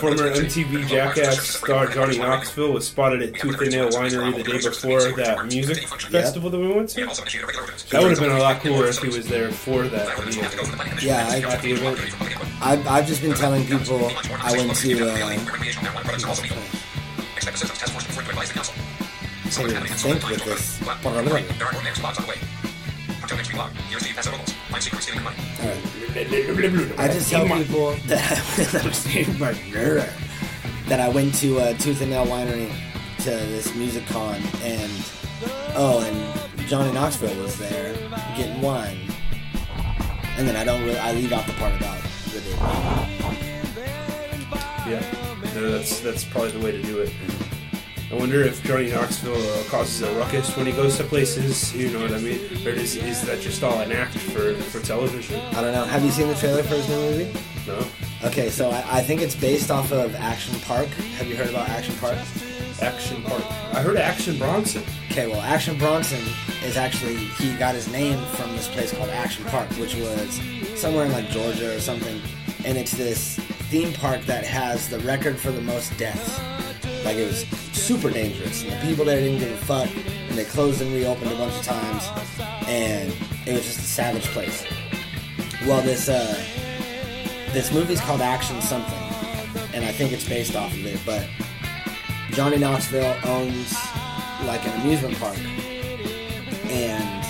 Former MTV Jackass star Johnny Knoxville was spotted at Tooth and Nail Winery the day before that music festival that we went to. That would have been a lot cooler if he was there for that. The, Yeah, I, at the event. I've, I've just been telling people I went to. Uh, I can't think with this. I just tell people that that I went to uh, Tooth and Nail Winery to this music con, and oh, and Johnny Knoxville was there getting wine, and then I don't really I leave out the part about day. Yeah, no, that's that's probably the way to do it. I wonder if Johnny Knoxville uh, causes a ruckus when he goes to places. You know what I mean? Or is, is that just all an act for, for television? I don't know. Have you seen the trailer for his new movie? No. Okay, so I, I think it's based off of Action Park. Have you heard about Action Park? Action Park. I heard Action Bronson. Okay, well, Action Bronson is actually he got his name from this place called Action Park, which was somewhere in like Georgia or something, and it's this theme park that has the record for the most deaths. Like it was super dangerous, and the people there didn't give a fuck, and they closed and reopened a bunch of times, and it was just a savage place. Well, this uh, this movie's called Action something, and I think it's based off of it, but Johnny Knoxville owns like an amusement park, and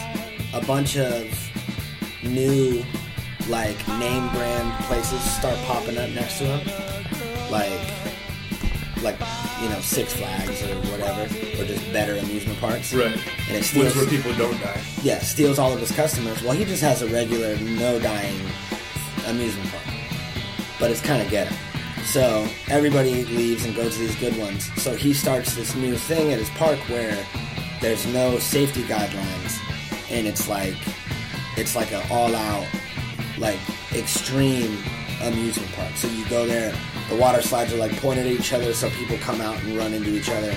a bunch of new like name brand places start popping up next to him, like like you know Six Flags or whatever, or just better amusement parks. Right. And it Ones steals, where people don't die. yeah, steals all of his customers. Well, he just has a regular, no dying amusement park, but it's kind of ghetto. So everybody leaves and goes to these good ones. So he starts this new thing at his park where there's no safety guidelines, and it's like it's like an all-out, like extreme amusement park. So you go there, the water slides are like pointed at each other, so people come out and run into each other,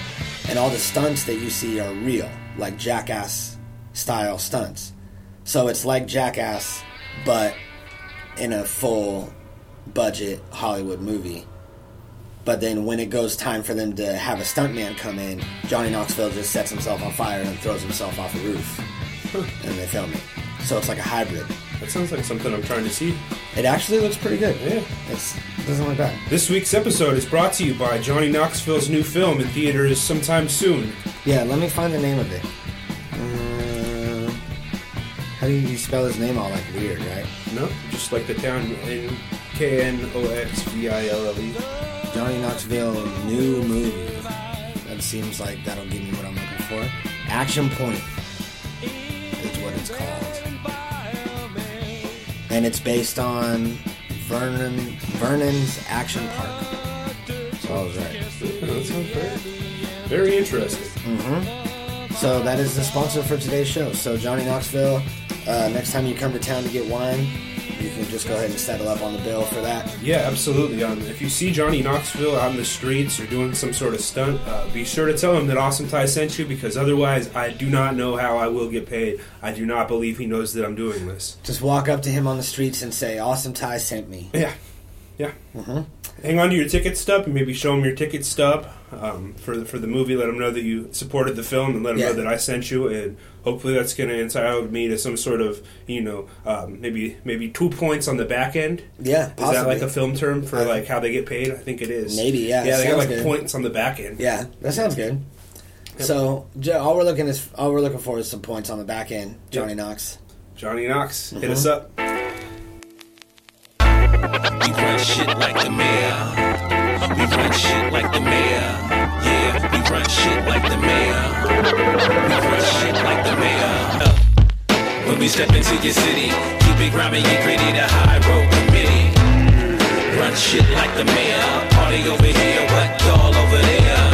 and all the stunts that you see are real, like jackass style stunts. So it's like Jackass, but in a full budget Hollywood movie. But then when it goes time for them to have a stuntman come in, Johnny Knoxville just sets himself on fire and throws himself off a roof. and they film it. So it's like a hybrid. That sounds like something I'm trying to see. It actually looks pretty good. Yeah. It's, it doesn't look bad. This week's episode is brought to you by Johnny Knoxville's new film in theaters sometime soon. Yeah, let me find the name of it. Uh, how do you spell his name all like weird, right? No, just like the town in K N O X V I L L E. Johnny Knoxville new movie. That seems like that'll give me what I'm looking for. Action Point is what it's called. And it's based on Vernon Vernon's Action Park. So I was right. That sounds very, very interesting. So that is the sponsor for today's show. So Johnny Knoxville, uh, next time you come to town to get wine, you can just go ahead and settle up on the bill for that. Yeah, absolutely. Um, if you see Johnny Knoxville out in the streets or doing some sort of stunt, uh, be sure to tell him that Awesome Ty sent you because otherwise, I do not know how I will get paid. I do not believe he knows that I'm doing this. Just walk up to him on the streets and say, "Awesome Ty sent me." Yeah, yeah. Hang on to your ticket stub and maybe show them your ticket stub um, for the, for the movie. Let them know that you supported the film and let them Yeah. know that I sent you. And hopefully, that's going to entitle me to some sort of you know um, maybe maybe two points on the back end. Yeah, Is possibly. that like a film term for I- like how they get paid? I think it is. Maybe, yeah, Yeah, they got like good. points on the back end. Yeah, that sounds good. So all we're looking is all we're looking for is some points on the back end. Johnny Knox. Johnny Knox, hit Mm-hmm. us up. We run shit like the mayor. We run shit like the mayor. Yeah, we run shit like the mayor. We run shit like the mayor. When we step into your city, keep it grimy and gritty, the high road committee. Run shit like the mayor. Party over here, what y'all over there?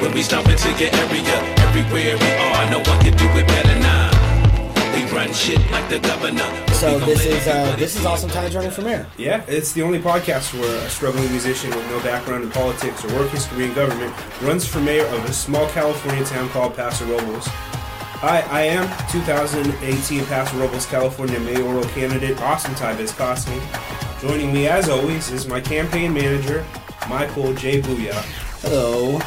When we stomp into your area, everywhere we are, no one can do it better now. We run shit like the governor. So this is uh, everybody this is see. awesome Ty joining from air. Yeah, it's the only podcast where a struggling musician with no background in politics or work history in government runs for mayor of a small California town called Paso Robles. Hi, I am 2018 Paso Robles, California mayoral candidate Awesome Ty Bezkostny. Joining me, as always, is my campaign manager, Michael J. Boohyah. Hello.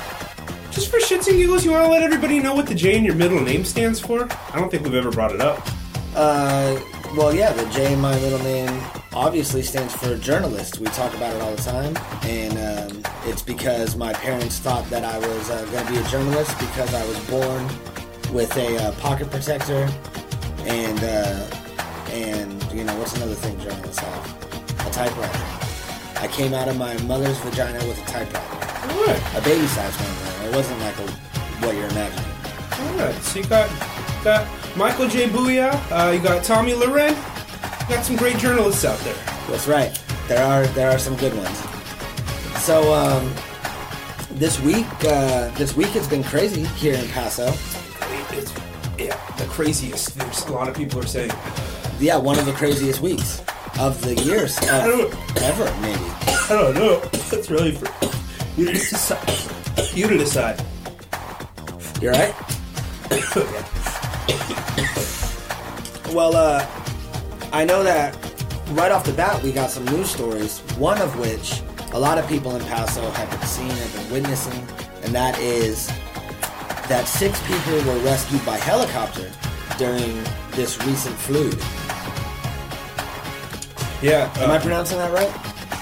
Just for shits and giggles, you want to let everybody know what the J in your middle name stands for? I don't think we've ever brought it up. Uh, well, yeah, the J in my middle name obviously stands for journalist. We talk about it all the time, and um, it's because my parents thought that I was uh, going to be a journalist because I was born with a uh, pocket protector, and uh, and you know what's another thing journalists have? A typewriter. I came out of my mother's vagina with a typewriter, Alright, a baby-sized one. Though. It wasn't like a, what you're imagining. alright. So you got, got Michael J. Boohyah, uh, you got Tomi Lahren, you got some great journalists out there. That's right. There are there are some good ones. So um, this week, uh, this week it's been crazy here in Paso. It's, yeah, the craziest. There's a lot of people are saying. Yeah, one of the craziest weeks of the years, of know. ever maybe. I don't know. That's really for you to decide. You to decide. You're right. well, uh, I know that right off the bat we got some news stories. One of which a lot of people in Paso have been seeing, have been witnessing, and that is that six people were rescued by helicopter during this recent flood. Yeah. Am I Uh, pronouncing that right?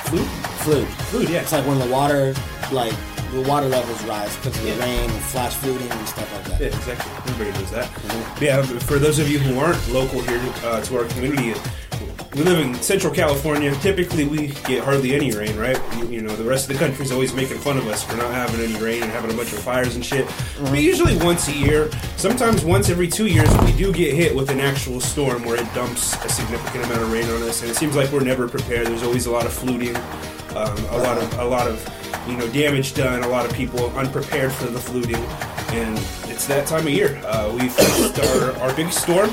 food? Flood. Food, yeah. It's like when the water, like the water levels rise because of the Yeah. rain and flash flooding and stuff like that. Yeah, exactly. Everybody knows that. Yeah, for those of you who aren't local here uh, to our community, we live in Central California. Typically, we get hardly any rain, right? You, you know, the rest of the country's always making fun of us for not having any rain and having a bunch of fires and shit. But usually once a year, sometimes once every two years, we do get hit with an actual storm where it dumps a significant amount of rain on us, and it seems like we're never prepared. There's always a lot of flooding, um, a lot of a lot of you know damage done, a lot of people unprepared for the flooding, and it's that time of year. Uh, we faced our, our big storm.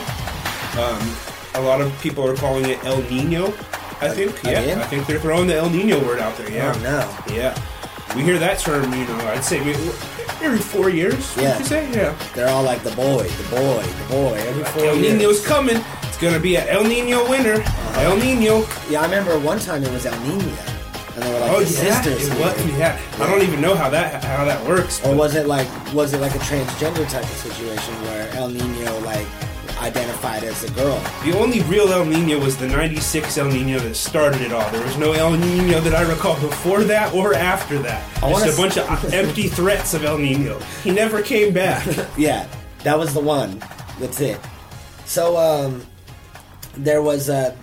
Um, a lot of people are calling it El Nino. I think. Again? Yeah, I think they're throwing the El Nino word out there. Yeah. Oh no. Yeah. We hear that term, you know, I'd say maybe every four years. Yeah. You say? Yeah. They're all like the boy, the boy, the boy. Every four El years. Nino's coming. It's gonna be an El Nino winter. Uh-huh. El Nino. Yeah, I remember one time it was El Nino, and they were like Oh yeah, sisters. it was, yeah. I don't even know how that how that works. Or but- was it like was it like a transgender type of situation where El Nino like identified as a girl? The only real El Nino was the 96 El Nino that started it all. There was no El Nino that I recall before that or after that. I Just a bunch of empty threats of El Nino. He never came back. Yeah, that was the one. That's it. So um, there was uh,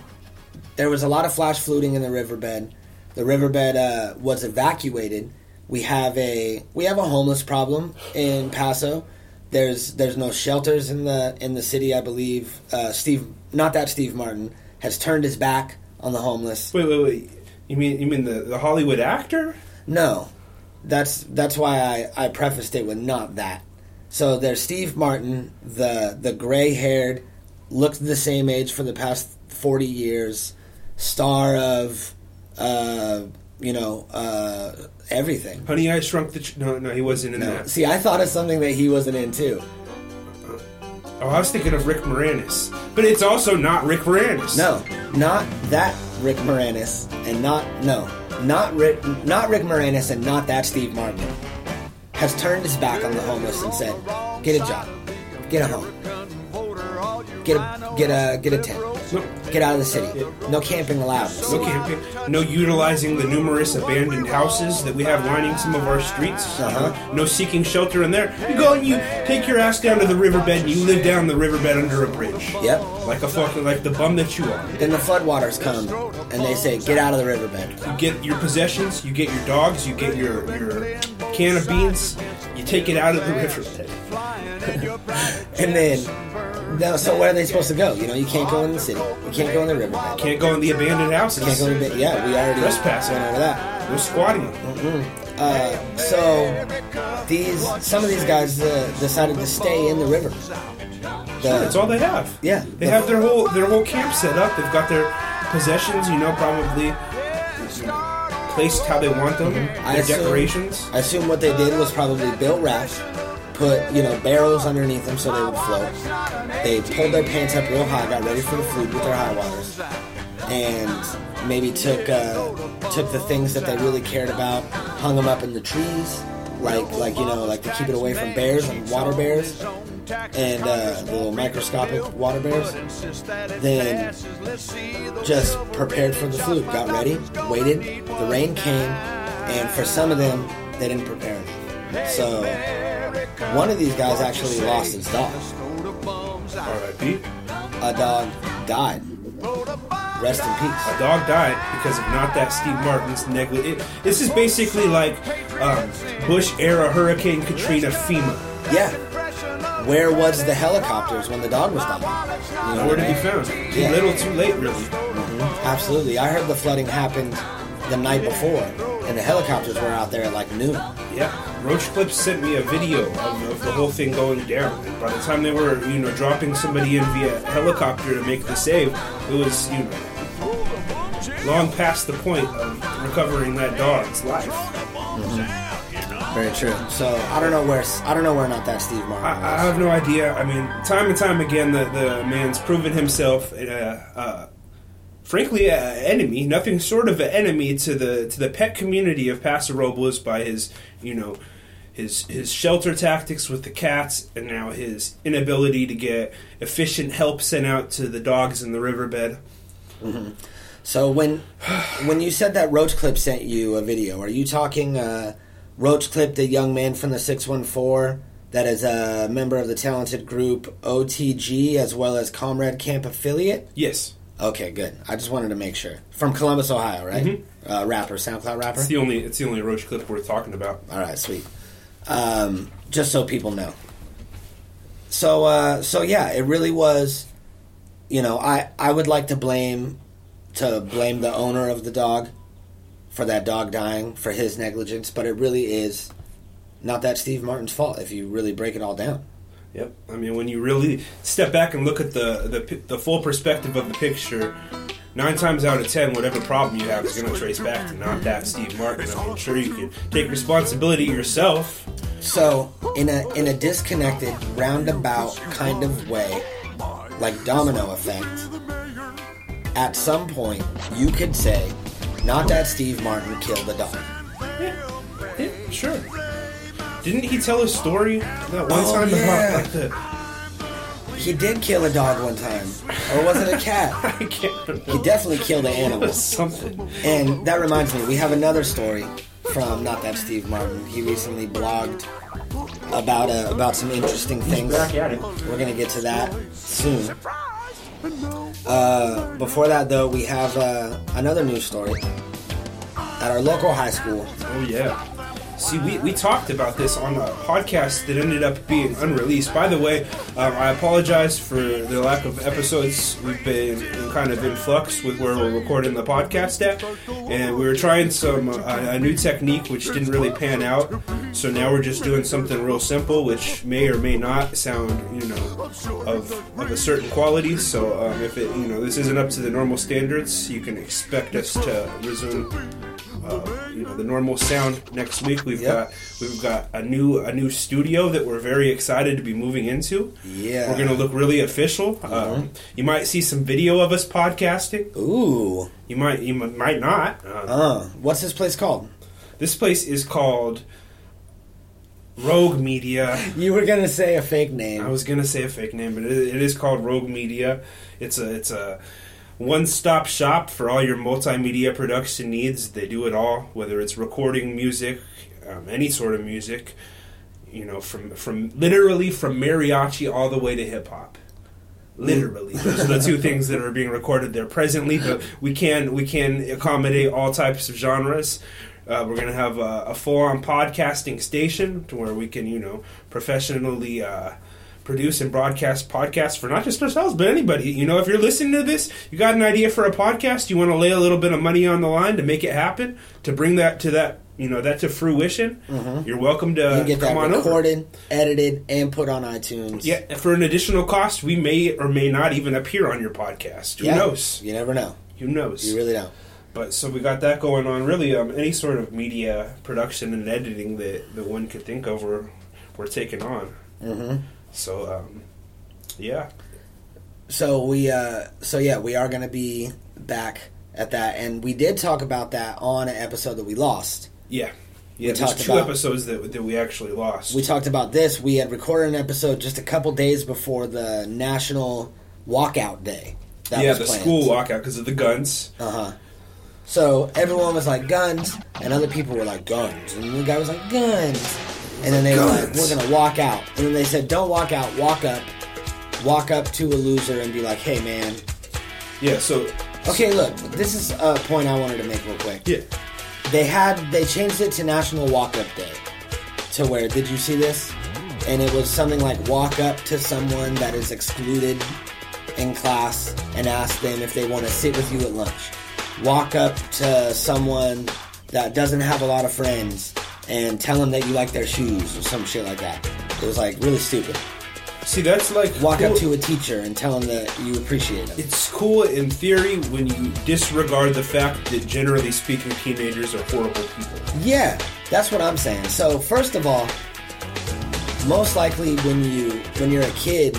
there was a lot of flash flooding in the riverbed. The riverbed uh, was evacuated. We have a we have a homeless problem in Paso. There's there's no shelters in the in the city. I believe uh, Steve, not that Steve Martin, has turned his back on the homeless. Wait, wait, wait. You mean you mean the, the Hollywood actor? No, that's that's why I, I prefaced it with not that. So there's Steve Martin, the the gray haired, looked the same age for the past forty years, star of, uh, you know, uh, everything. Honey, I Shrunk the. Ch- no, no, he wasn't in No. that. See, I thought of something that he wasn't in too. Oh, I was thinking of Rick Moranis, but it's also not Rick Moranis. No, not that Rick Moranis, and not no, not Rick, not Rick Moranis, and not that Steve Martin has turned his back on the homeless and said, "Get a job, get a home, get a get a get a tent, no, get out of the city. No camping allowed." no camping, no utilizing the numerous abandoned houses that we have lining some of our streets. Uh-huh. No seeking shelter in there. You go and you take your ass down to the riverbed and you live down the riverbed under a bridge. Yep. Like a fucking like the bum that you are. Then the floodwaters come and they say, "Get out of the riverbed." You get your possessions, you get your dogs, you get your your can of beans, you take it out of the riverbed. And then, no, so where are they supposed to go? You know, you can't go in the city. You can't go in the riverbed. Can't go in the abandoned houses. Can't go in the yeah. We already Trespassing. went over that. No squatting. Uh, so these some of these guys uh, decided to stay in the river. The- That's all they have. Yeah. They have their whole their whole camp set up. They've got their possessions, you know, probably placed how they want them. Mm-hmm. I Their assume- decorations. I assume what they did was probably built rafts, put you know barrels underneath them so they would float. They pulled their pants up real high, got ready for the flute with their high waters, and maybe took uh, took the things that they really cared about, hung them up in the trees, like like you know like to keep it away from bears and water bears, and uh, the little microscopic water bears. Then just prepared for the flute, got ready, waited. The rain came, and for some of them, they didn't prepare. So one of these guys actually lost his dog. R.I.P. A dog died. Rest in peace. A dog died because of not that Steve Martin's negligence. This is basically like um, Bush era Hurricane Katrina FEMA. Yeah. Where was the helicopters when the dog was dying? You know Nowhere what to I be mean? found. Too Yeah. little, too late, really. Absolutely. I heard the flooding happened the night before, and the helicopters were out there at like noon. Yeah, Roach Clips sent me a video of, of the whole thing going down. And by the time they were, you know, dropping somebody in via helicopter to make the save, it was, you know, long past the point of recovering that dog's life. Very true. So I don't know where I don't know where not that Steve Martin. I, I have no idea. I mean, time and time again, the, the man's proven himself, uh, uh, frankly, an enemy, nothing short of an enemy to the to the pet community of Paso Robles by his, you know, his his shelter tactics with the cats, and now his inability to get efficient help sent out to the dogs in the riverbed. So when when you said that Roach Clip sent you a video, are you talking uh, Roach Clip, the young man from the six one four that is a member of the talented group OTG as well as Comrade Camp affiliate? Yes, Okay, good. I just wanted to make sure. From Columbus, Ohio, right? Mhm. Uh, rapper, SoundCloud rapper. it's the only it's the only Roach clip worth talking about. All right, sweet. Um, just so people know. So, uh, so yeah, it really was. You know, I I would like to blame to blame the owner of the dog for that dog dying for his negligence, but it really is not that Steve Martin's fault if you really break it all down. Yep. I mean, when you really step back and look at the the, the full perspective of the picture, nine times out of ten, whatever problem you have is going to trace back to not that Steve Martin. I mean, sure you can take responsibility yourself. So, in a in a disconnected, roundabout kind of way, like domino effect, at some point you could say, not that Steve Martin killed the dog. Yeah, sure. Didn't he tell a story that one Oh, time yeah. about like the? He did kill a dog one time, or was it a cat? I can't remember. He definitely killed an animal. something. And that reminds me, we have another story from not that Steve Martin. He recently blogged about uh, about some interesting things. back at it. We're gonna get to that soon. Uh, before that, though, we have uh, another news story at our local high school. Oh yeah. See, we, we talked about this on a podcast that ended up being unreleased. By the way, um, I apologize for the lack of episodes. We've been kind of in flux with where we're recording the podcast at, and we were trying some uh, a new technique which didn't really pan out. So now we're just doing something real simple, which may or may not sound, you know, of of a certain quality. So um, if it, you know, this isn't up to the normal standards, you can expect us to resume uh, you know the normal sound next week. We've Yep. got we've got a new a new studio that we're very excited to be moving into. Yeah. We're gonna look really official. Um, you might see some video of us podcasting. Ooh. You might you might not. Uh, Uh, what's this place called? this place is called Rogue Media. You were gonna say a fake name. I was gonna say a fake name, but it, it is called Rogue Media. It's a it's a one-stop shop for all your multimedia production needs. They do it all, whether it's recording music, um, any sort of music. You know, from from literally from mariachi all the way to hip hop. Literally, those are the two things that are being recorded there presently. But we can we can accommodate all types of genres. Uh, we're gonna have a, a full-on podcasting station to where we can, you know, professionally uh, produce and broadcast podcasts for not just ourselves but anybody. You know, if you're listening to this, you got an idea for a podcast, you want to lay a little bit of money on the line to make it happen, to bring that to that, you know, that to fruition. You're welcome to Mm-hmm. You get come that on over. recorded, edited, and put on iTunes. Yeah, for an additional cost, we may or may not even appear on your podcast. Who Yeah. knows? You never know. Who knows? You really don't. But so we got that going on. Really, um, any sort of media production and editing that, that one could think of, we're, we're taking on. Mm-hmm. So um, yeah, So we, uh, so yeah, we are going to be back at that, and we did talk about that on an episode that we lost. yeah, We yeah. There's talked two about- episodes that that we actually lost. We talked about this. We had recorded an episode just a couple days before the National Walkout Day. That yeah, was the planned. school walkout because of the guns. Uh huh. So everyone was like guns, and other people were like guns, and the guy was like guns, and then they were like, "We're gonna walk out," and then they said, "Don't walk out, walk up, walk up to a loser and be like, hey man, Yeah, so okay, look, this is a point I wanted to make real quick. yeah, They had they changed it to National Walk Up Day, to where did you see this? And it was something like walk up to someone that is excluded in class and ask them if they want to sit with you at lunch. Walk up to someone that doesn't have a lot of friends and tell them that you like their shoes or some shit like that. It was like really stupid. see that's like Walk cool. up to a teacher and tell them that you appreciate them. It's cool in theory when you disregard the fact that generally speaking, teenagers are horrible people. Yeah, that's what I'm saying. So first of all, most likely when you when you're a kid,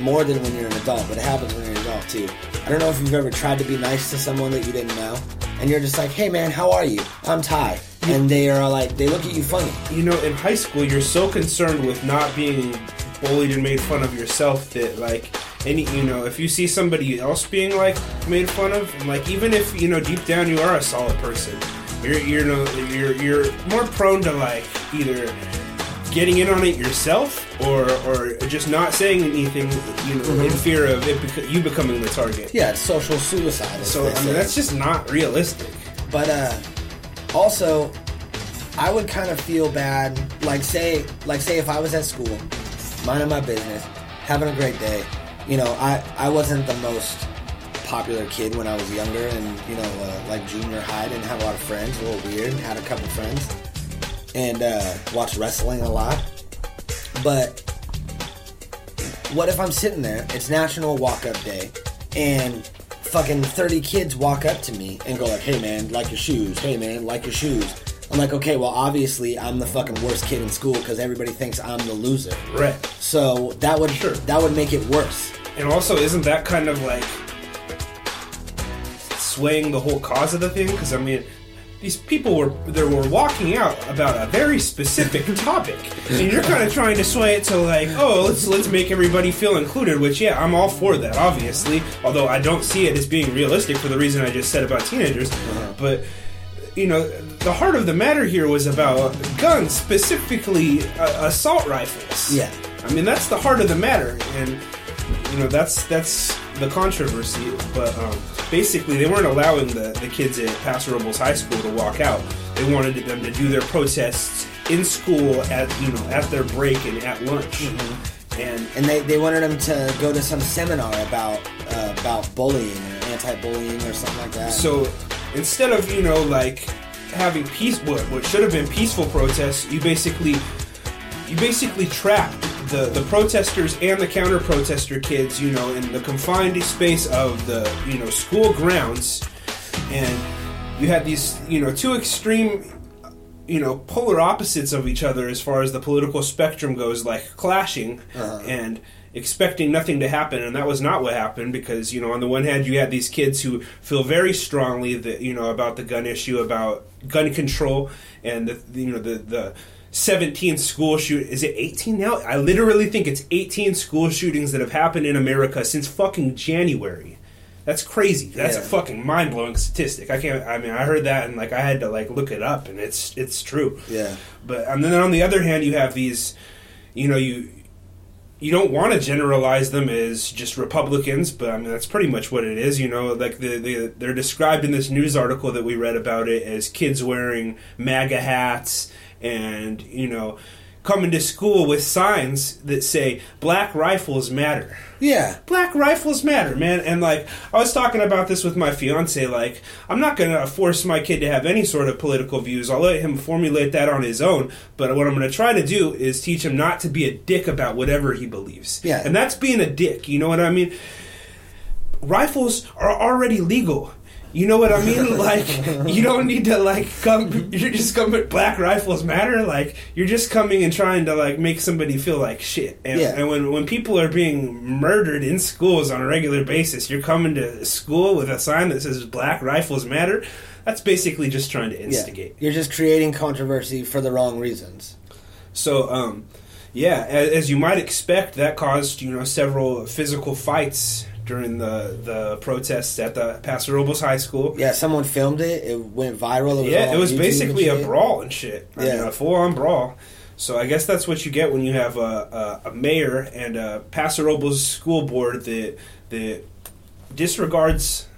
more than when you're an adult, but it happens when you're an adult too. I don't know if you've ever tried to be nice to someone that you didn't know, and you're just like, "Hey man, how are you? I'm Ty," and they are like, they look at you funny. You know, in high school, you're so concerned with not being bullied and made fun of yourself that like any you know if you see somebody else being like made fun of like even if you know deep down you are a solid person you're you know you're you're more prone to like either getting in on it yourself or or just not saying anything you know in fear of it beca- you becoming the target Yeah, it's social suicide. so i mean that's just not realistic But uh also I would kind of feel bad like say like say if I was at school, minding my business, having a great day. You know, I I wasn't the most popular kid when I was younger and you know, uh, like junior high, didn't have a lot of friends, a little weird, had a couple friends. And uh watched wrestling a lot. But what if I'm sitting there, it's National Walk Up Day, and fucking 30 kids walk up to me and go like, hey man, like your shoes, hey man, like your shoes. I'm like, okay, well obviously I'm the fucking worst kid in school because everybody thinks I'm the loser. right So that would Sure. that would make it worse. And also, isn't that kind of like swaying the whole cause of the thing? Because I mean, these people were they were walking out about a very specific topic, and you're kind of trying to sway it to like, oh, let's let's make everybody feel included. Which, yeah, I'm all for that, obviously. Although I don't see it as being realistic for the reason I just said about teenagers, but. You know, the heart of the matter here was about guns, specifically uh, assault rifles. Yeah. I mean, that's the heart of the matter, and you know that's that's the controversy. But um, basically, they weren't allowing the, the kids at Paso Robles High School to walk out. They wanted them to do their protests in school at you know at their break and at lunch. And And they, they wanted them to go to some seminar about uh, about bullying or anti-bullying or something like that. so instead of you know like having peace, what what should have been peaceful protests, you basically you basically trapped the, the protesters and the counter protester kids, you know, in the confined space of the you know school grounds, and you had these you know two extreme you know polar opposites of each other as far as the political spectrum goes, like clashing uh-huh. and expecting nothing to happen. And that was not what happened because you know on the one hand you had these kids who feel very strongly that you know about the gun issue about gun control and the you know the the 17 school shoot is it 18 now? I literally think it's 18 school shootings that have happened in america since fucking january. That's crazy. That's a fucking mind-blowing statistic. I can't i mean i heard that and like i had to like look it up and it's it's true. Yeah. but and then on the other hand you have these you know you you don't want to generalize them as just Republicans, but I mean that's pretty much what it is. You know, like the, the they're described in this news article that we read about it as kids wearing MAGA hats and you know coming to school with signs that say "Black rifles matter." yeah. Black rifles matter, man. And like I was talking about this with my fiance, like I'm not gonna force my kid to have any sort of political views. I'll let him formulate that on his own. But what I'm gonna try to do is teach him not to be a dick about whatever he believes. Yeah. And that's being a dick. You know what I mean? Rifles are already legal You know what I mean? Like, you don't need to like come. You're just coming. Black rifles matter. Like, you're just coming and trying to like make somebody feel like shit. And, Yeah. and when when people are being murdered in schools on a regular basis, you're coming to school with a sign that says "Black rifles matter." That's basically just trying to instigate. Yeah. You're just creating controversy for the wrong reasons. So, um, yeah, as, as you might expect, that caused you know several physical fights during the the protests at the Paso Robles High School. Yeah, someone filmed it. It went viral. It was yeah, it was YouTube basically a brawl and shit. I Yeah. mean, a full on brawl. So I guess that's what you get when you have a, a, a mayor and a Paso Robles school board that that disregards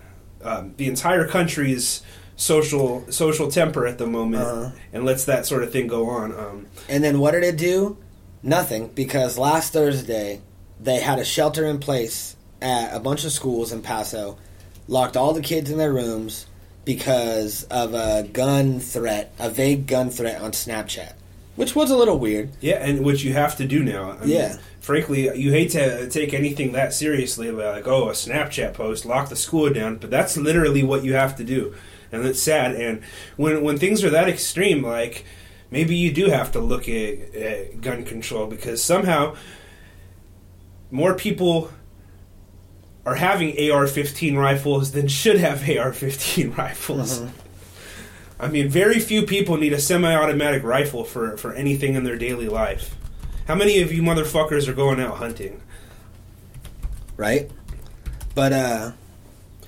um, the entire country's social social temper at the moment Uh-huh. and lets that sort of thing go on. Um, And then what did it do? Nothing, because last Thursday they had a shelter in place at a bunch of schools in Paso, locked all the kids in their rooms because of a gun threat, a vague gun threat on Snapchat, which was a little weird. Yeah, and which you have to do now. I mean, Yeah. frankly, you hate to take anything that seriously, like oh, a Snapchat post, lock the school down. But that's literally what you have to do, and it's sad. And when when things are that extreme, like maybe you do have to look at, at gun control because somehow more people are having AR-15 rifles than should have AR-15 rifles. I mean, very few people need a semi-automatic rifle for, for anything in their daily life. How many of you motherfuckers are going out hunting? right? But uh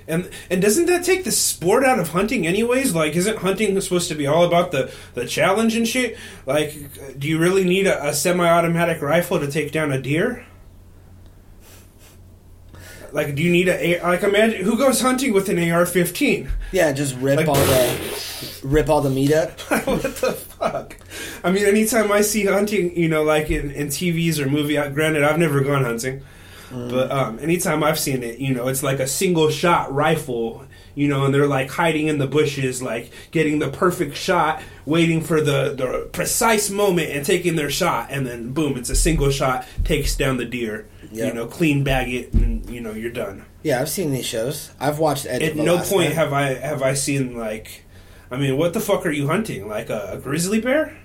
And and doesn't that take the sport out of hunting anyways? Like isn't hunting supposed to be all about the, the challenge and shit? Like do you really need a, a semi-automatic rifle to take down a deer? Like do you need a like imagine who goes hunting with an AR-15? yeah, just rip Like- all the rip all the meat up. what the fuck? I mean, anytime I see hunting, you know, like in, in TVs or movie, granted, I've never gone hunting, but um, anytime I've seen it, you know, it's like a single shot rifle, you know, and they're like hiding in the bushes, like getting the perfect shot, waiting for the, the precise moment and taking their shot, and then boom, it's a single shot, takes down the deer, Yeah. you know, clean bag it, and, you know, you're done. Yeah, I've seen these shows. I've watched Edge At no point have I have I seen like, I mean, what the fuck are you hunting? Like a, a grizzly bear?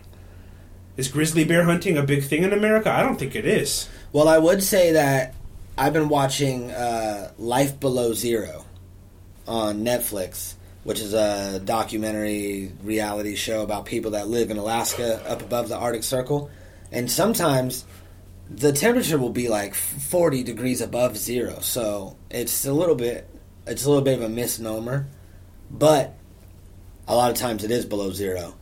Is grizzly bear hunting a big thing in America? I don't think it is. Well, I would say that I've been watching uh, Life Below Zero on Netflix, which is a documentary reality show about people that live in Alaska up above the Arctic Circle. And sometimes the temperature will be like 40 degrees above zero. So it's a little bit it's a little bit of a misnomer, but a lot of times it is below zero.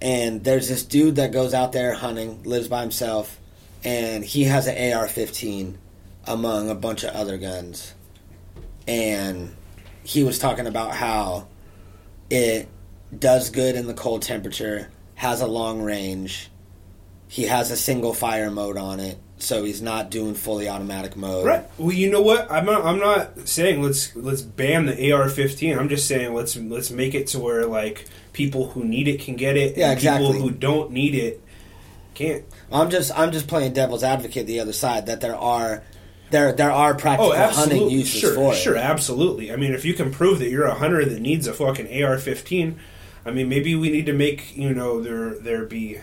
And there's this dude that goes out there hunting, lives by himself, and he has an AR-15 among a bunch of other guns. And he was talking about how it does good in the cold temperature, has a long range. He has a single fire mode on it, so he's not doing fully automatic mode. Right. Well, you know what? I'm not. I'm not saying let's let's ban the AR-15. I'm just saying let's let's make it to where like people who need it can get it. Yeah, and People exactly. who don't need it can't. I'm just I'm just playing devil's advocate the other side that there are there there are oh, practical Oh, hunting uses sure, for it. sure, absolutely. I mean, if you can prove that you're a hunter that needs a fucking AR-15, I mean, maybe we need to make you know there there be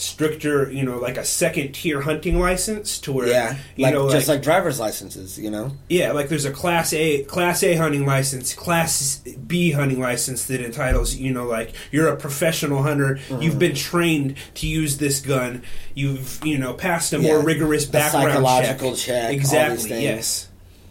stricter, you know, like a second tier hunting license to where Yeah, you like, know, just like driver's licenses, you know. Yeah, like there's a class A class A hunting license, class B hunting license that entitles you know like you're a professional hunter, Mm-hmm. you've been trained to use this gun, you've you know passed a more rigorous background psychological check, these Exactly. Yes.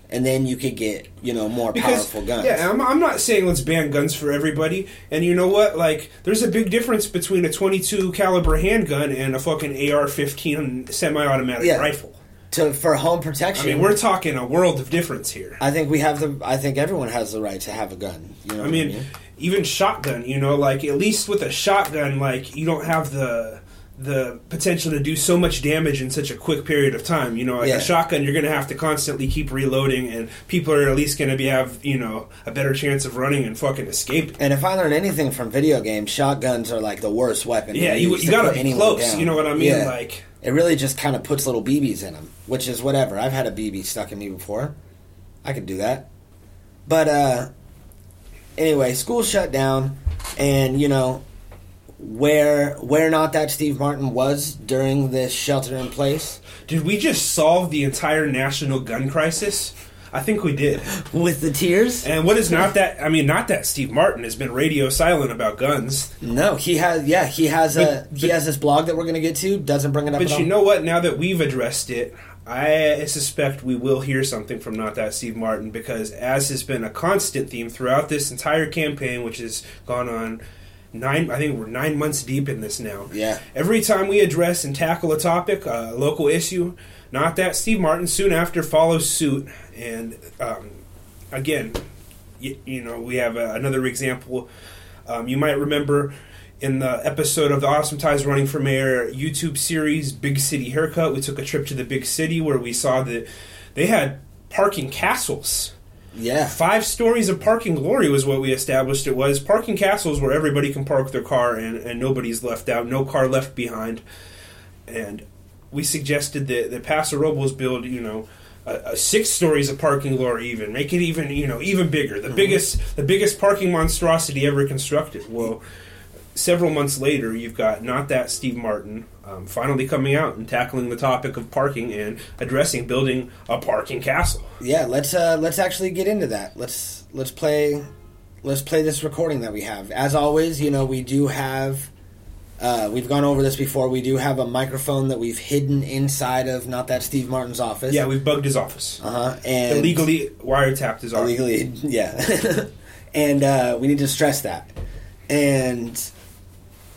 And then you could get you know more Because powerful guns. yeah, I'm, I'm not saying let's ban guns for everybody. And you know what? Like, there's a big difference between a 22 caliber handgun and a fucking AR-15 semi-automatic Yeah. rifle. to for home protection. I mean, we're talking a world of difference here. I think we have the. I think everyone has the right to have a gun. You know I what mean, even shotgun, you know, like at least with a shotgun, like you don't have the the potential to do so much damage in such a quick period of time. You know, like Yeah. a shotgun, you're going to have to constantly keep reloading, and people are at least going to be have you know a better chance of running and fucking escaping. And if I learn anything from video games, shotguns are like the worst weapon. Yeah, you, you got to be close. down. You know what I mean? Yeah. Like, it really just kind of puts little BBs in them, which is whatever. I've had a BB stuck in me before. I could do that. But uh anyway, school shut down, and you know where where not that Steve Martin was during this shelter in place Did we just solve the entire national gun crisis? I think we did. with the tears. And what is not that? I mean, not that Steve Martin has been radio silent about guns. No, he has. Yeah, he has a But- he has this blog that we're gonna get to. Doesn't bring it up. But you know what? Now that we've addressed it, I suspect we will hear something from not that Steve Martin because, as has been a constant theme throughout this entire campaign, which has gone on nine, I think we're nine months deep in this now. Yeah. Every time we address and tackle a topic, a local issue, not that Steve Martin soon after follows suit. And um, again, you, you know, we have uh, another example. Um, you might remember in the episode of the Awesome Ty's Running for Mayor YouTube series, Big City Haircut, we took a trip to the big city where we saw that they had parking castles. Yeah, Five stories of parking glory was what we established it was. Parking castles where everybody can park their car and, and nobody's left out, no car left behind. And we suggested that, that Paso Robles build, you know, a, a six stories of parking glory even. Make it even, you know, even bigger. The mm-hmm. biggest the biggest parking monstrosity ever constructed. Well, several months later, you've got not that Steve Martin um, finally coming out and tackling the topic of parking and addressing building a parking castle. yeah. Let's uh let's actually get into that. Let's let's play let's play this recording that we have. As always, you know we do have. Uh, we've gone over this before. We do have a microphone that we've hidden inside of not that Steve Martin's office. Yeah, we've bugged his office. Uh huh. And illegally wiretapped his office. illegally yeah and uh, we need to stress that and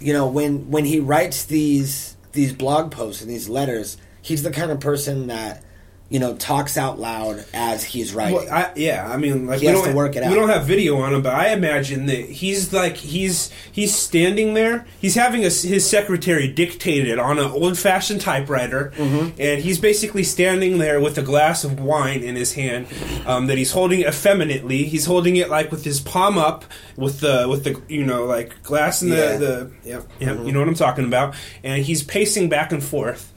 you know when when he writes these these blog posts and these letters he's the kind of person that you know talks out loud as he's writing Well, I, yeah, I mean, like He we has don't to work it out. We don't have video on him, but I imagine that he's like he's he's standing there. He's having a, his secretary dictate it on an old fashioned typewriter, Mm-hmm. and he's basically standing there with a glass of wine in his hand um, that he's holding effeminately. He's holding it like with his palm up, with the with the you know like glass in the Yeah. the yeah, yeah you know what I'm talking about, and he's pacing back and forth.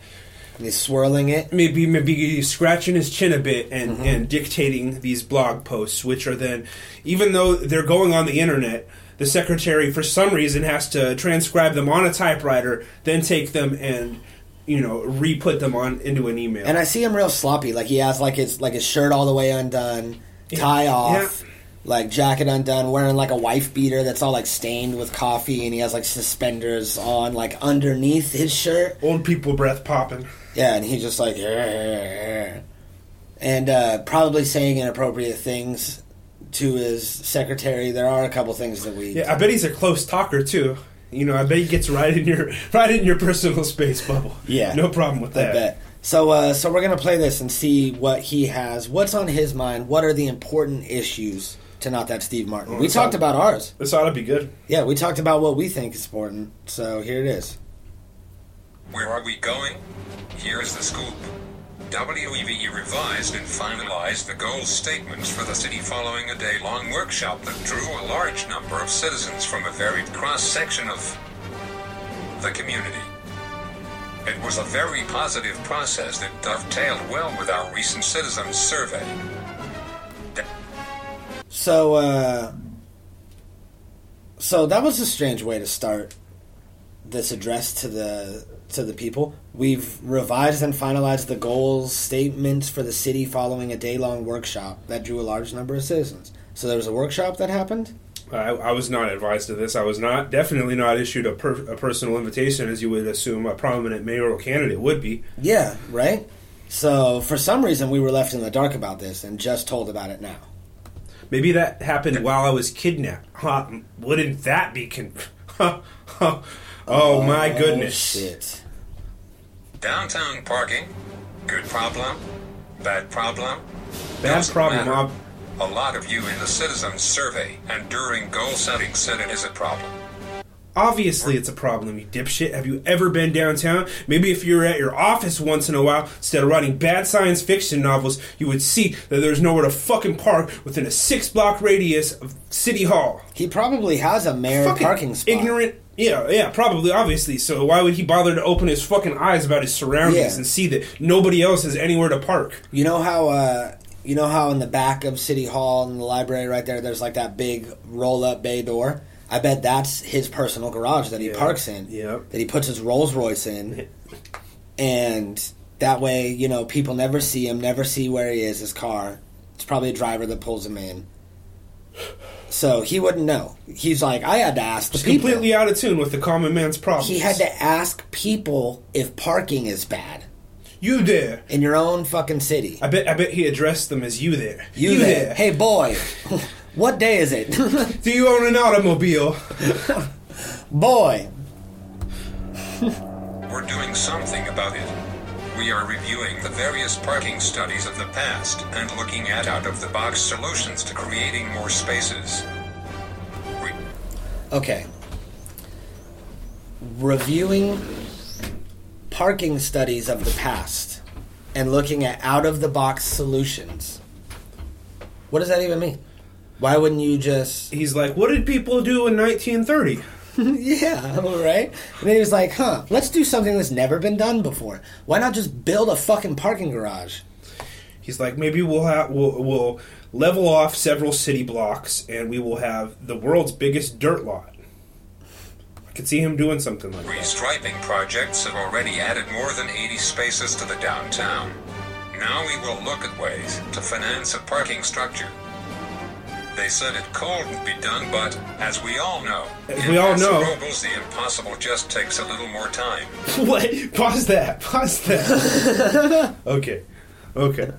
And he's swirling it maybe maybe scratching his chin a bit and, Mm-hmm. and dictating these blog posts, which are then, even though they're going on the internet, the secretary for some reason has to transcribe them on a typewriter, then take them and you know re-put them on into an email. and i see him real sloppy like he has like his like his shirt all the way undone tie off like jacket undone wearing like a wife beater that's all like stained with coffee and he has like suspenders on like underneath his shirt Old people breath popping. Yeah, and he's just like, and uh, probably saying inappropriate things to his secretary. There are a couple things that we. Yeah, I bet he's a close talker too. You know, I bet he gets right in your right in your personal space bubble. Yeah. no problem with I that. bet. So, uh, so we're gonna play this and see what he has. What's on his mind? What are the important issues to not that Steve Martin? Oh, we talked on- about ours. This ought to be good. Yeah, we talked about what we think is important. So here it is. Where are we going? Here's the scoop. WEVE revised and finalized the goal statements for the city following a day long workshop that drew a large number of citizens from a varied cross section of the community. It was a very positive process that dovetailed well with our recent citizens survey. So, uh, so that was a strange way to start this address to the to the people. We've revised and finalized the goals statements for the city following a day long workshop that drew a large number of citizens. So there was a workshop that happened. I, I was not advised of this. I was not definitely not issued a, per, a personal invitation, as you would assume a prominent mayoral candidate would be. Yeah, right. So for some reason we were left in the dark about this and just told about it now. Maybe that happened while I was kidnapped. Huh, wouldn't that be con? Huh, huh. Oh, oh my goodness! shit. Downtown parking, good problem, bad problem. Bad Doesn't problem. matter. Ob- A lot of you in the citizens survey and during goal setting said it is a problem. Obviously, it's a problem, you dipshit. Have you ever been downtown? Maybe if you were at your office once in a while, instead of writing bad science fiction novels, you would see that there's nowhere to fucking park within a six block radius of City Hall. He probably has a mayor Fucking parking spot. ignorant. Yeah, yeah, probably, obviously. So why would he bother to open his fucking eyes about his surroundings Yeah. and see that nobody else has anywhere to park? You know how uh, you know how in the back of City Hall and the library right there, there's like that big roll up bay door. I bet that's his personal garage that he Yeah. parks in. Yep. That he puts his Rolls Royce in, and that way, you know, people never see him, never see where he is, his car. It's probably a driver that pulls him in. So he wouldn't know. He's like, I had to ask the people. completely out of tune with the common man's problems. He had to ask people if parking is bad You there? in your own fucking city. I bet. I bet he addressed them as you there. You, there. Hey, boy, what day is it? Do you own an automobile? boy. We're doing something about it. We are reviewing the various parking studies of the past and looking at out of the box solutions to creating more spaces. We Okay. Reviewing parking studies of the past and looking at out of the box solutions. What does that even mean? Why wouldn't you just. He's like, what did people do in 1930? yeah, right? And then he was like, huh, let's do something that's never been done before. Why not just build a fucking parking garage? He's like, maybe we'll have we'll, we'll level off several city blocks, and we will have the world's biggest dirt lot. I could see him doing something like that. restriping projects have already added more than 80 spaces to the downtown. Now we will look at ways to finance a parking structure. They said it couldn't be done, but as we all know, As in we all Paso know. Robles, the impossible just takes a little more time. What? Pause that. Pause that. okay. Okay.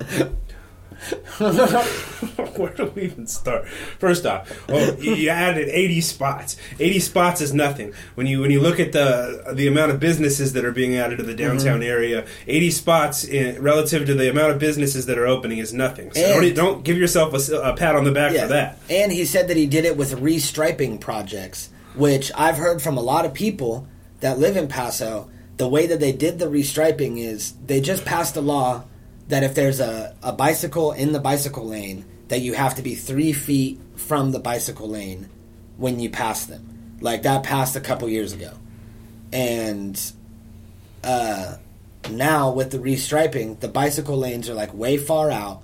Where do we even start? First off, well, you you added 80 spots. 80 spots is nothing. When you when you look at the the amount of businesses that are being added to the mm-hmm. downtown area, 80 spots in, relative to the amount of businesses that are opening is nothing. So don't, don't give yourself a pat on the back for that. And he said that he did it with restriping projects, which I've heard from a lot of people that live in Paso. The way that they did the restriping is they just passed a law that if there's a, a bicycle in the bicycle lane, that you have to be three feet from the bicycle lane when you pass them. Like that passed a couple years ago. And uh, now with the restriping, the bicycle lanes are like way far out.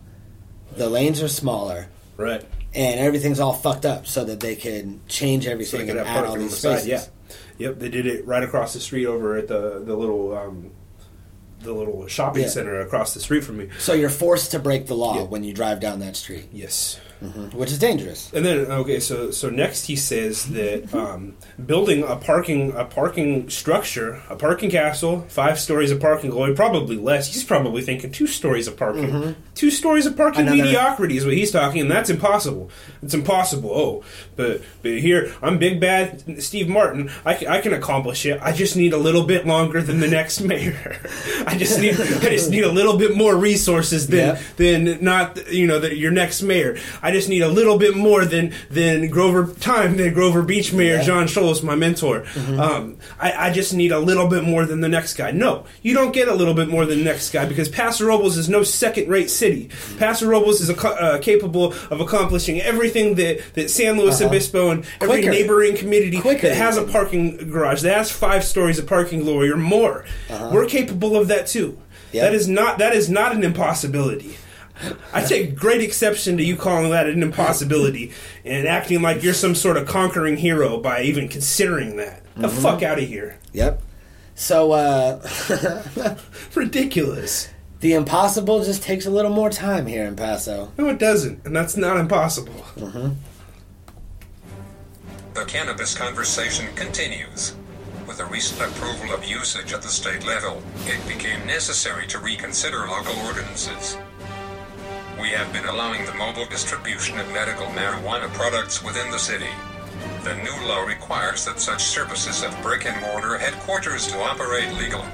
The lanes are smaller Right. and everything's all fucked up so that they can change everything could and add all these the spaces. side. Yeah. Yep. They did it right across the street over at the the little um, the little shopping Yeah. center across the street from me. So you're forced to break the law Yeah. when you drive down that street, Yes. Which is dangerous. And then okay, so so next he says that Mm-hmm. um, building a parking a parking structure, a parking castle, five stories of parking glory, probably less. He's probably thinking two stories of parking, two stories of parking Mm-hmm. Another- mediocrity is what he's talking, and that's impossible. It's impossible. Oh, but but here I'm big bad Steve Martin. I can, I can accomplish it. I just need a little bit longer than the next mayor. I just need I just need a little bit more resources than Yeah. than not you know the, your next mayor. I just need a little bit more than than Grover time than Grover Beach Mayor Yeah. John Shoals, my mentor. Um, I, I just need a little bit more than the next guy. No, you don't get a little bit more than the next guy because Paso Robles is no second-rate city. Paso Robles is a, uh, capable of accomplishing everything that that San Luis Obispo and every Quicker. neighboring community Quicker. that has a parking garage that has five stories of parking glory or more. We're capable of that too. Yeah. That is not that is not an impossibility. I take great exception to you calling that an impossibility and acting like you're some sort of conquering hero by even considering that. The fuck out of here. Yep. So uh, Ridiculous. the impossible just takes a little more time here in Paso. No, it doesn't, and that's not impossible. The cannabis conversation continues. With the recent approval of usage at the state level, it became necessary to reconsider local ordinances. We have been allowing the mobile distribution of medical marijuana products within the city. The new law requires that such services have brick and mortar headquarters to operate legally.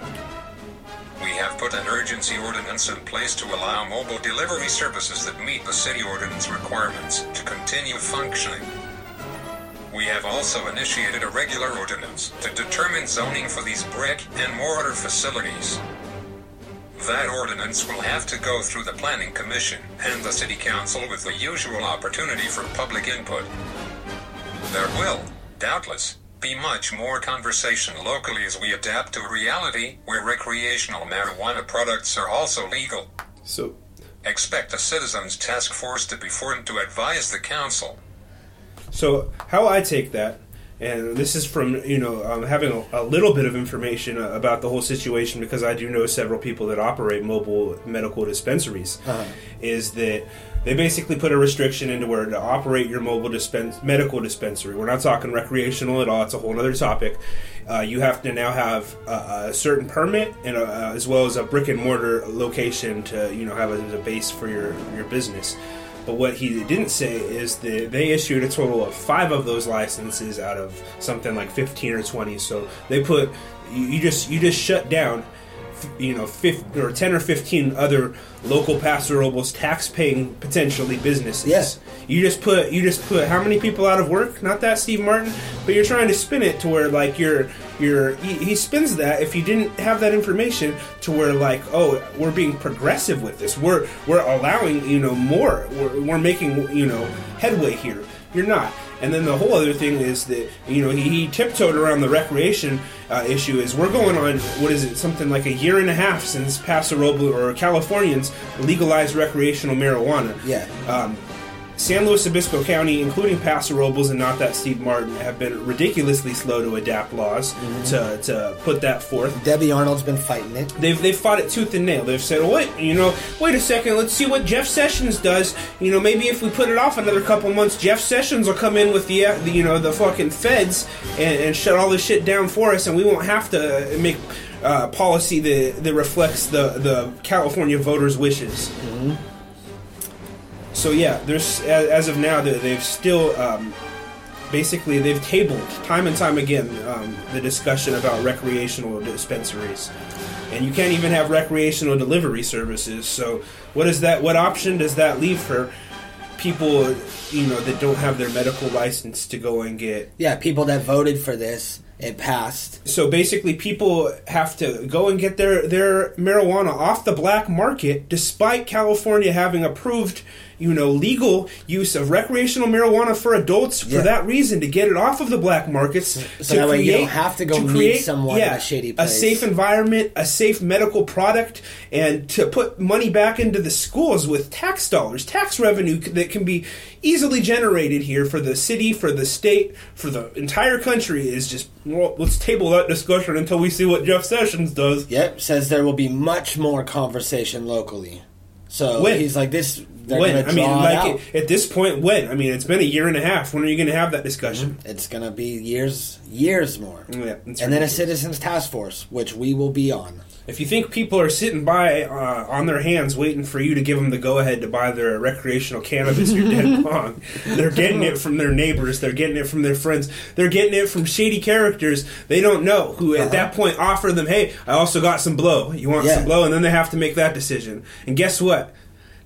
We have put an urgency ordinance in place to allow mobile delivery services that meet the city ordinance requirements to continue functioning. We have also initiated a regular ordinance to determine zoning for these brick and mortar facilities. That ordinance will have to go through the Planning Commission and the City Council with the usual opportunity for public input. There will, doubtless, be much more conversation locally as we adapt to a reality where recreational marijuana products are also legal. So, Expect a citizens task force to be formed to advise the council. So how I take that, and this is from you know um, having a, a little bit of information uh, about the whole situation because I do know several people that operate mobile medical dispensaries, Uh-huh. is that they basically put a restriction into where to operate your mobile dispense medical dispensary. We're not talking recreational at all; it's a whole other topic. Uh, you have to now have a, a certain permit and a, as well as a brick and mortar location to you know have as a base for your your business. But what he didn't say is that they issued a total of five of those licenses out of something like fifteen or twenty. So they put you, just you just shut down, you know, fif or ten or fifteen other local Paso Robles tax-paying potentially businesses. Yeah. You just put you just put how many people out of work? Not that Steve Martin, but you're trying to spin it to where like you're you're he, he spins that if you didn't have that information to where like oh we're being progressive with this we're we're allowing you know more we're, we're making you know headway here. You're not. And then the whole other thing is that you know he, he tiptoed around the recreation uh, issue. Is we're going on what is it something like a year and a half since Paso Robles or Californians legalized recreational marijuana. Yeah. Um, San Luis Obispo County, including Paso Robles and not that Steve Martin, have been ridiculously slow to adapt laws to, to put that forth. Debbie Arnold's been fighting it. They've, they've fought it tooth and nail. They've said, oh, wait, you know, wait a second, let's see what Jeff Sessions does. You know, maybe if we put it off another couple months, Jeff Sessions will come in with the, the you know, the fucking feds and, and shut all this shit down for us, and we won't have to make uh, policy that, that reflects the, the California voters' wishes. So yeah, there's as, of now they- they've still um, basically they've tabled time and time again um, the discussion about recreational dispensaries, and you can't even have recreational delivery services. So what is that? What option does that leave for people you know that don't have their medical license to go and get Yeah, people that voted for this, it passed. so basically, people have to go and get their, their marijuana off the black market, despite California having approved, you know, legal use of recreational marijuana for adults Yeah. for that reason to get it off of the black markets. so that way you don't have to go meet someone in a shady A safe environment, a safe medical product, and to put money back into the schools with tax dollars, tax revenue that can be easily generated here for the city, for the state, for the entire country is just well, let's table that discussion until we see what Jeff Sessions does. Yep, says there will be much more conversation locally. So When? he's like this. When I mean, draw it like at this point, when I mean, it's been a year and a half. When are you going to have that discussion? it's gonna be years, years more. Yeah, and then a citizens task force, which we will be on. If you think people are sitting by uh, on their hands waiting for you to give them the go ahead to buy their recreational cannabis, you're dead wrong. They're getting it from their neighbors. They're getting it from their friends. They're getting it from shady characters they don't know who at that point offer them, "Hey, I also got some blow. You want Yeah. some blow?" And then they have to make that decision. And guess what?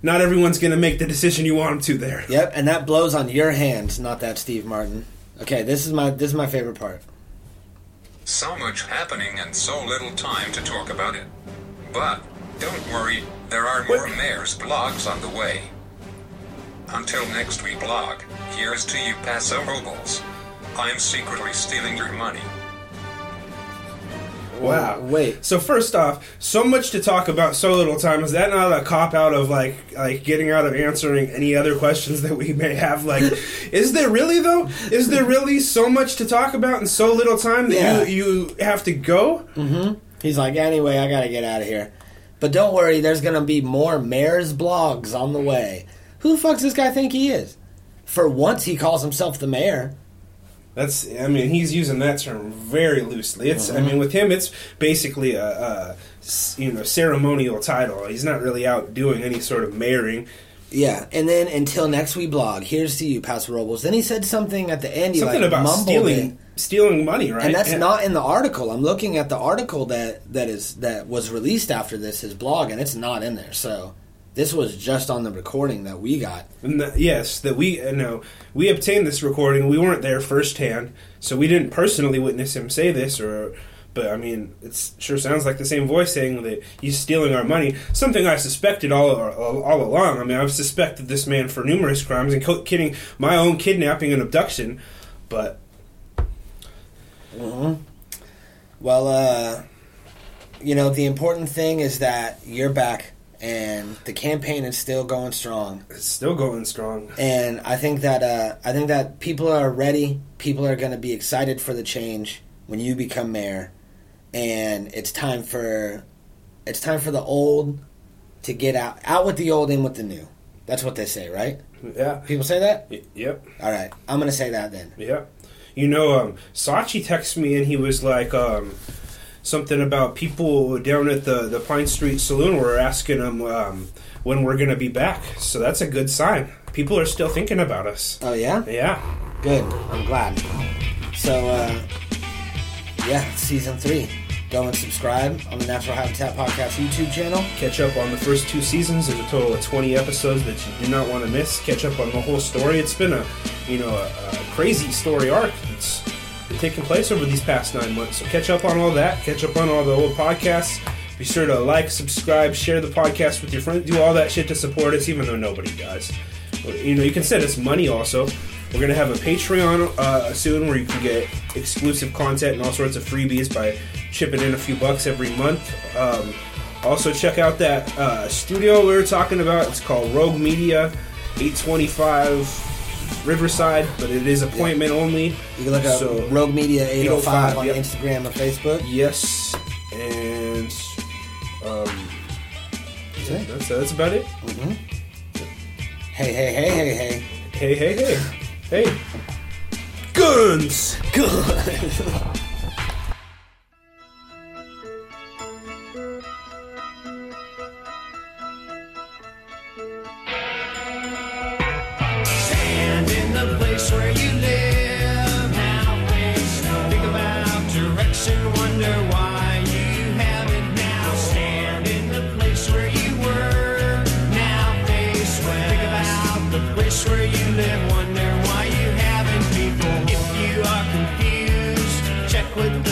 Not everyone's going to make the decision you want them to. There. Yep, and that blows on your hands, not that Steve Martin. Okay, this is my this is my favorite part. So much happening and so little time to talk about it. But don't worry, there are more mayor's blogs on the way. Until next we blog, here's to you Paso Robles. I'm secretly stealing your money. Wow. Wait. So first off, so much to talk about, so little time. Is that not a cop out of like like getting out of answering any other questions that we may have? Like, is there really though? Is there really so much to talk about in so little time that Yeah. you you have to go? Mm-hmm. He's like, anyway, I gotta get out of here. But don't worry, there's gonna be more mayor's blogs on the way. Who the fuck does this guy think he is? For once, he calls himself the mayor. That's I mean he's using that term very loosely. It's I mm-hmm. mean with him it's basically a, you know ceremonial title. He's not really out doing any sort of mayoring. Yeah, and then until next we blog. Here's to you, Paso Robles. Then he said something at the end. He Something like about stealing it. stealing money, right? and that's not in the article. I'm looking at the article that that is that was released after this, his blog, and it's not in there. So this was just on the recording that we got. And that- yes, that we uh, no, we obtained this recording. We weren't there firsthand, so we didn't personally witness him say this. Or, but I mean, it sure sounds like the same voice saying that he's stealing our money. Something I suspected all all, all along. I mean, I've suspected this man for numerous crimes, including my own kidnapping and abduction. But Well, uh, you know, the important thing is that you're back and the campaign is still going strong. It's still going strong. And I think that uh, I think that people are ready. People are going to be excited for the change when you become mayor, and it's time for it's time for the old to get out out with the old, in with the new. That's what they say, right? Yeah. People say that. Y- Yep. All right, I'm going to say that then. Yeah. You know, um, Sachi texted me and he was like, um, something about people down at the, the Pine Street Saloon were asking them um, when we're going to be back. So that's a good sign. People are still thinking about us. Oh yeah, Yeah. good. I'm glad. So uh, yeah, season three. Go and subscribe on the Natural Habitat Podcast YouTube channel. Catch up on the first two seasons. There's a total of 20 episodes that you do not want to miss. Catch up on the whole story. It's been a, you know, a, a crazy story arc that's taking place over these past nine months. So catch up on all that. Catch up on all the old podcasts. Be sure to like, subscribe, share the podcast with your friends. Do all that shit to support us, even though nobody does. You know, you can send us money also. We're gonna have a Patreon uh, soon where you can get exclusive content and all sorts of freebies by chipping in a few bucks every month. Um, also, check out that uh, studio we were talking about. It's called Rogue Media, 825 Riverside, but it is appointment only. You can look up So- Rogue Media 805 on yep. Instagram or Facebook. Yes, and um, That's it. that's, that's about it. Hey, hey, hey, hey, hey. Hey, hey, hey, hey, guns. Good. check with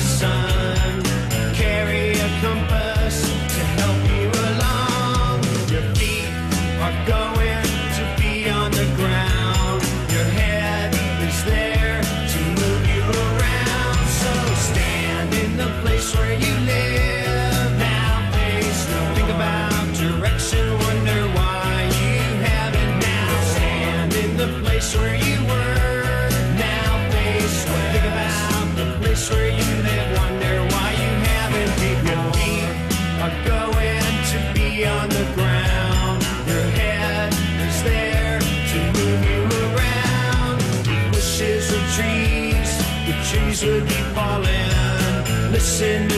Listen